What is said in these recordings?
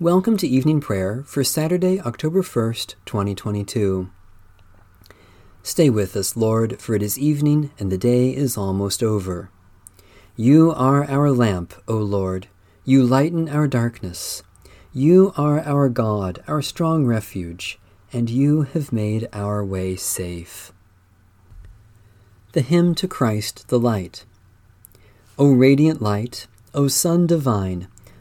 Welcome to evening prayer for Saturday, October 1st, 2022. Stay with us, Lord, for it is evening and the day is almost over. You are our lamp, O Lord. You lighten our darkness. You are our God, our strong refuge, and you have made our way safe. The hymn to Christ the Light. O radiant light, O Sun divine,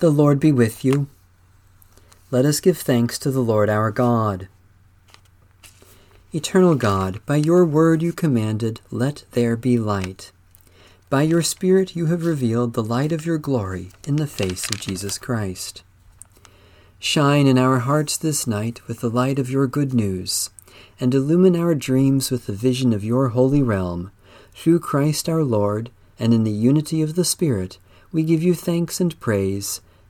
The Lord be with you. Let us give thanks to the Lord our God. Eternal God, by your word you commanded, Let there be light. By your Spirit you have revealed the light of your glory in the face of Jesus Christ. Shine in our hearts this night with the light of your good news, and illumine our dreams with the vision of your holy realm. Through Christ our Lord, and in the unity of the Spirit, we give you thanks and praise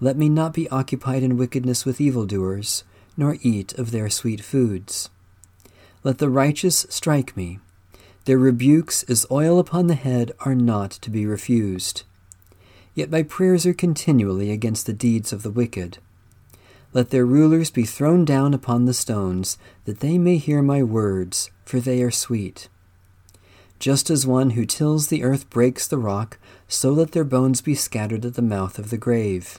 let me not be occupied in wickedness with evildoers, nor eat of their sweet foods. Let the righteous strike me. Their rebukes as oil upon the head are not to be refused. Yet my prayers are continually against the deeds of the wicked. Let their rulers be thrown down upon the stones, that they may hear my words, for they are sweet. Just as one who tills the earth breaks the rock, so let their bones be scattered at the mouth of the grave.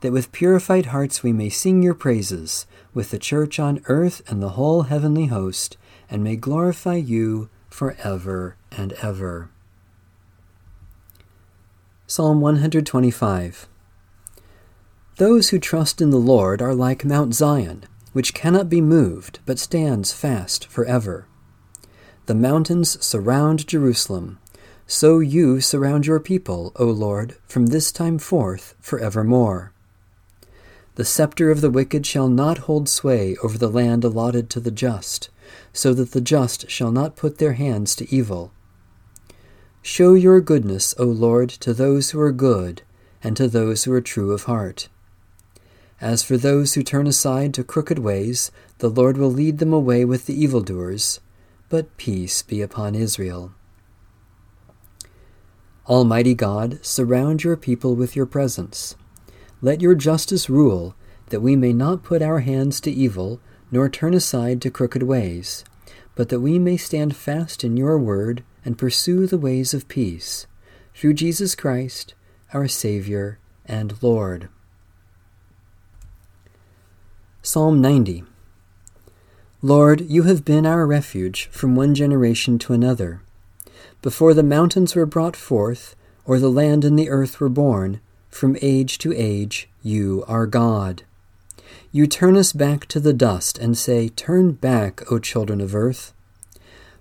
that with purified hearts we may sing your praises, with the church on earth and the whole heavenly host, and may glorify you for ever and ever. Psalm 125 Those who trust in the Lord are like Mount Zion, which cannot be moved, but stands fast forever. The mountains surround Jerusalem. So you surround your people, O Lord, from this time forth forevermore. The scepter of the wicked shall not hold sway over the land allotted to the just, so that the just shall not put their hands to evil. Show your goodness, O Lord, to those who are good, and to those who are true of heart. As for those who turn aside to crooked ways, the Lord will lead them away with the evildoers, but peace be upon Israel. Almighty God, surround your people with your presence. Let your justice rule, that we may not put our hands to evil, nor turn aside to crooked ways, but that we may stand fast in your word and pursue the ways of peace, through Jesus Christ, our Saviour and Lord. Psalm 90 Lord, you have been our refuge from one generation to another. Before the mountains were brought forth, or the land and the earth were born, from age to age, you are God. You turn us back to the dust and say, Turn back, O children of earth.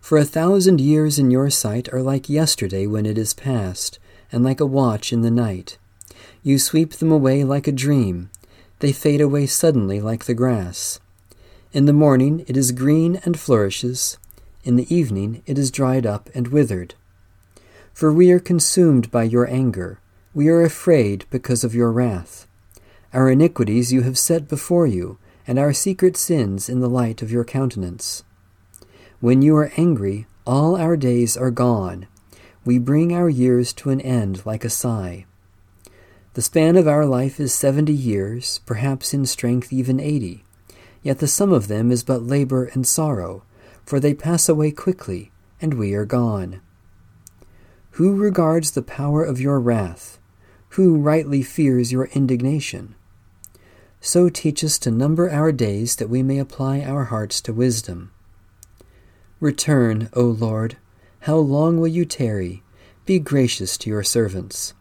For a thousand years in your sight are like yesterday when it is past, and like a watch in the night. You sweep them away like a dream. They fade away suddenly like the grass. In the morning it is green and flourishes. In the evening it is dried up and withered. For we are consumed by your anger we are afraid because of your wrath. Our iniquities you have set before you, and our secret sins in the light of your countenance. When you are angry, all our days are gone. We bring our years to an end like a sigh. The span of our life is seventy years, perhaps in strength even eighty. Yet the sum of them is but labor and sorrow, for they pass away quickly, and we are gone. Who regards the power of your wrath? Who rightly fears your indignation? So teach us to number our days that we may apply our hearts to wisdom. Return, O Lord. How long will you tarry? Be gracious to your servants.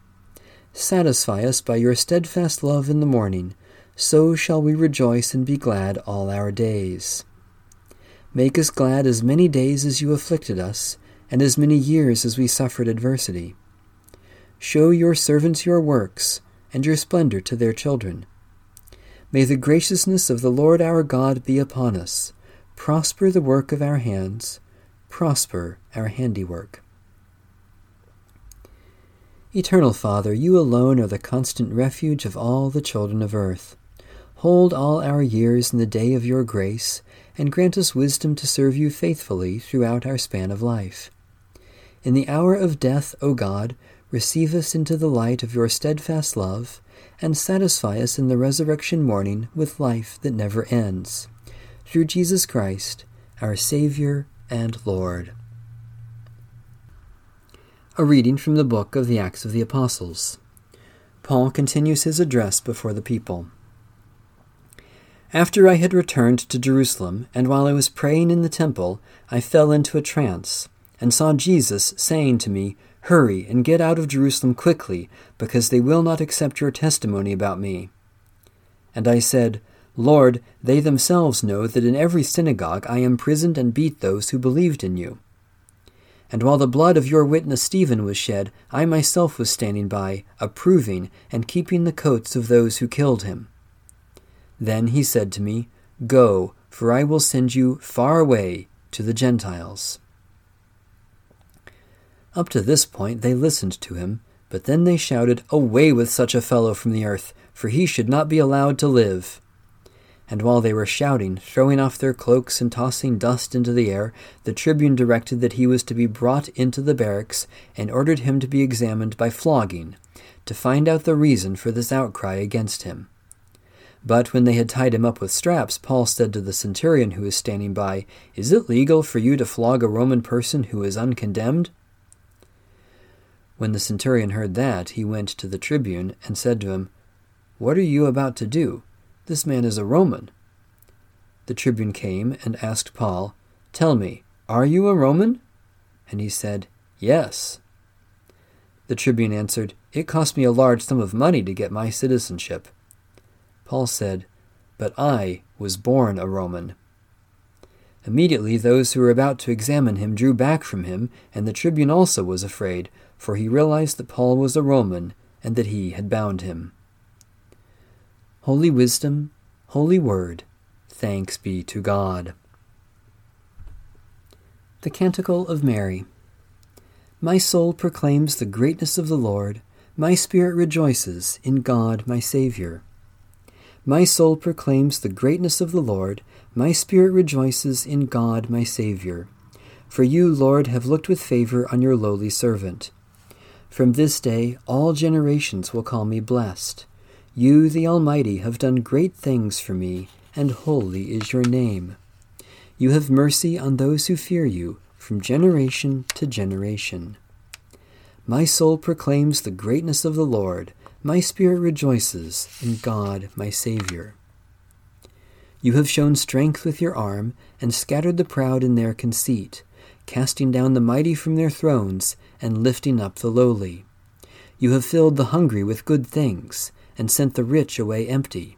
Satisfy us by your steadfast love in the morning, so shall we rejoice and be glad all our days. Make us glad as many days as you afflicted us, and as many years as we suffered adversity. Show your servants your works, and your splendor to their children. May the graciousness of the Lord our God be upon us. Prosper the work of our hands, prosper our handiwork. Eternal Father, you alone are the constant refuge of all the children of earth. Hold all our years in the day of your grace, and grant us wisdom to serve you faithfully throughout our span of life. In the hour of death, O God, receive us into the light of your steadfast love and satisfy us in the resurrection morning with life that never ends. Through Jesus Christ, our Savior and Lord. A reading from the book of the Acts of the Apostles. Paul continues his address before the people. After I had returned to Jerusalem, and while I was praying in the temple, I fell into a trance, and saw Jesus saying to me, Hurry and get out of Jerusalem quickly, because they will not accept your testimony about me. And I said, Lord, they themselves know that in every synagogue I imprisoned and beat those who believed in you. And while the blood of your witness Stephen was shed, I myself was standing by, approving and keeping the coats of those who killed him. Then he said to me, Go, for I will send you far away to the Gentiles. Up to this point they listened to him, but then they shouted, Away with such a fellow from the earth, for he should not be allowed to live. And while they were shouting, throwing off their cloaks, and tossing dust into the air, the tribune directed that he was to be brought into the barracks, and ordered him to be examined by flogging, to find out the reason for this outcry against him. But when they had tied him up with straps, Paul said to the centurion who was standing by, Is it legal for you to flog a Roman person who is uncondemned? When the centurion heard that, he went to the tribune and said to him, What are you about to do? This man is a Roman. The tribune came and asked Paul, Tell me, are you a Roman? And he said, Yes. The tribune answered, It cost me a large sum of money to get my citizenship. Paul said, But I was born a Roman. Immediately those who were about to examine him drew back from him, and the tribune also was afraid, for he realized that Paul was a Roman and that he had bound him. Holy Wisdom, Holy Word, thanks be to God. The Canticle of Mary. My soul proclaims the greatness of the Lord, my spirit rejoices in God my Saviour. My soul proclaims the greatness of the Lord, my spirit rejoices in God my Saviour. For you, Lord, have looked with favour on your lowly servant. From this day all generations will call me blessed. You, the Almighty, have done great things for me, and holy is your name. You have mercy on those who fear you, from generation to generation. My soul proclaims the greatness of the Lord. My spirit rejoices in God, my Saviour. You have shown strength with your arm, and scattered the proud in their conceit casting down the mighty from their thrones, and lifting up the lowly. You have filled the hungry with good things, and sent the rich away empty.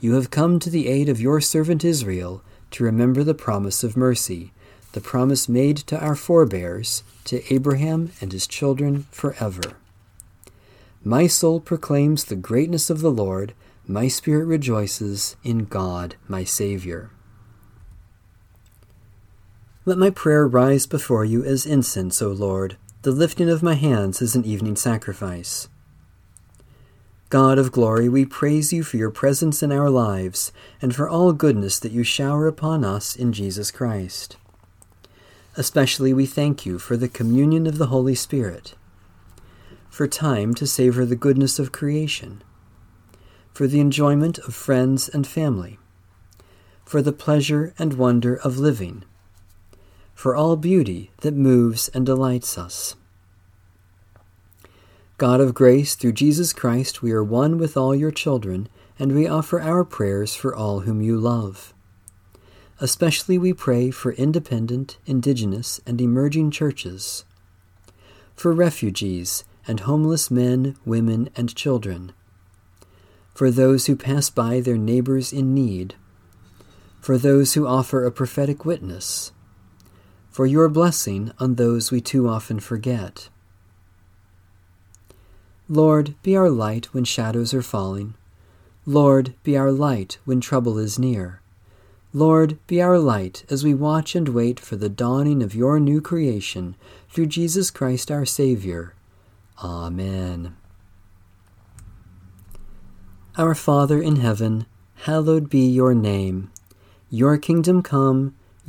You have come to the aid of your servant Israel, to remember the promise of mercy, the promise made to our forebears, to Abraham and his children forever. My soul proclaims the greatness of the Lord, my spirit rejoices in God my Saviour. Let my prayer rise before you as incense, O Lord, the lifting of my hands is an evening sacrifice. God of glory, we praise you for your presence in our lives and for all goodness that you shower upon us in Jesus Christ. Especially we thank you for the communion of the Holy Spirit, for time to savor the goodness of creation, for the enjoyment of friends and family, for the pleasure and wonder of living, for all beauty that moves and delights us God of grace, through Jesus Christ, we are one with all your children, and we offer our prayers for all whom you love. Especially we pray for independent, indigenous, and emerging churches, for refugees and homeless men, women, and children, for those who pass by their neighbors in need, for those who offer a prophetic witness, for your blessing on those we too often forget Lord, be our light when shadows are falling. Lord, be our light when trouble is near. Lord, be our light as we watch and wait for the dawning of your new creation through Jesus Christ our Savior. Amen. Our Father in heaven, hallowed be your name. Your kingdom come,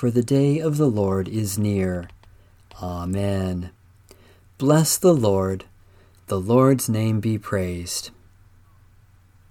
for the day of the Lord is near. Amen. Bless the Lord. The Lord's name be praised.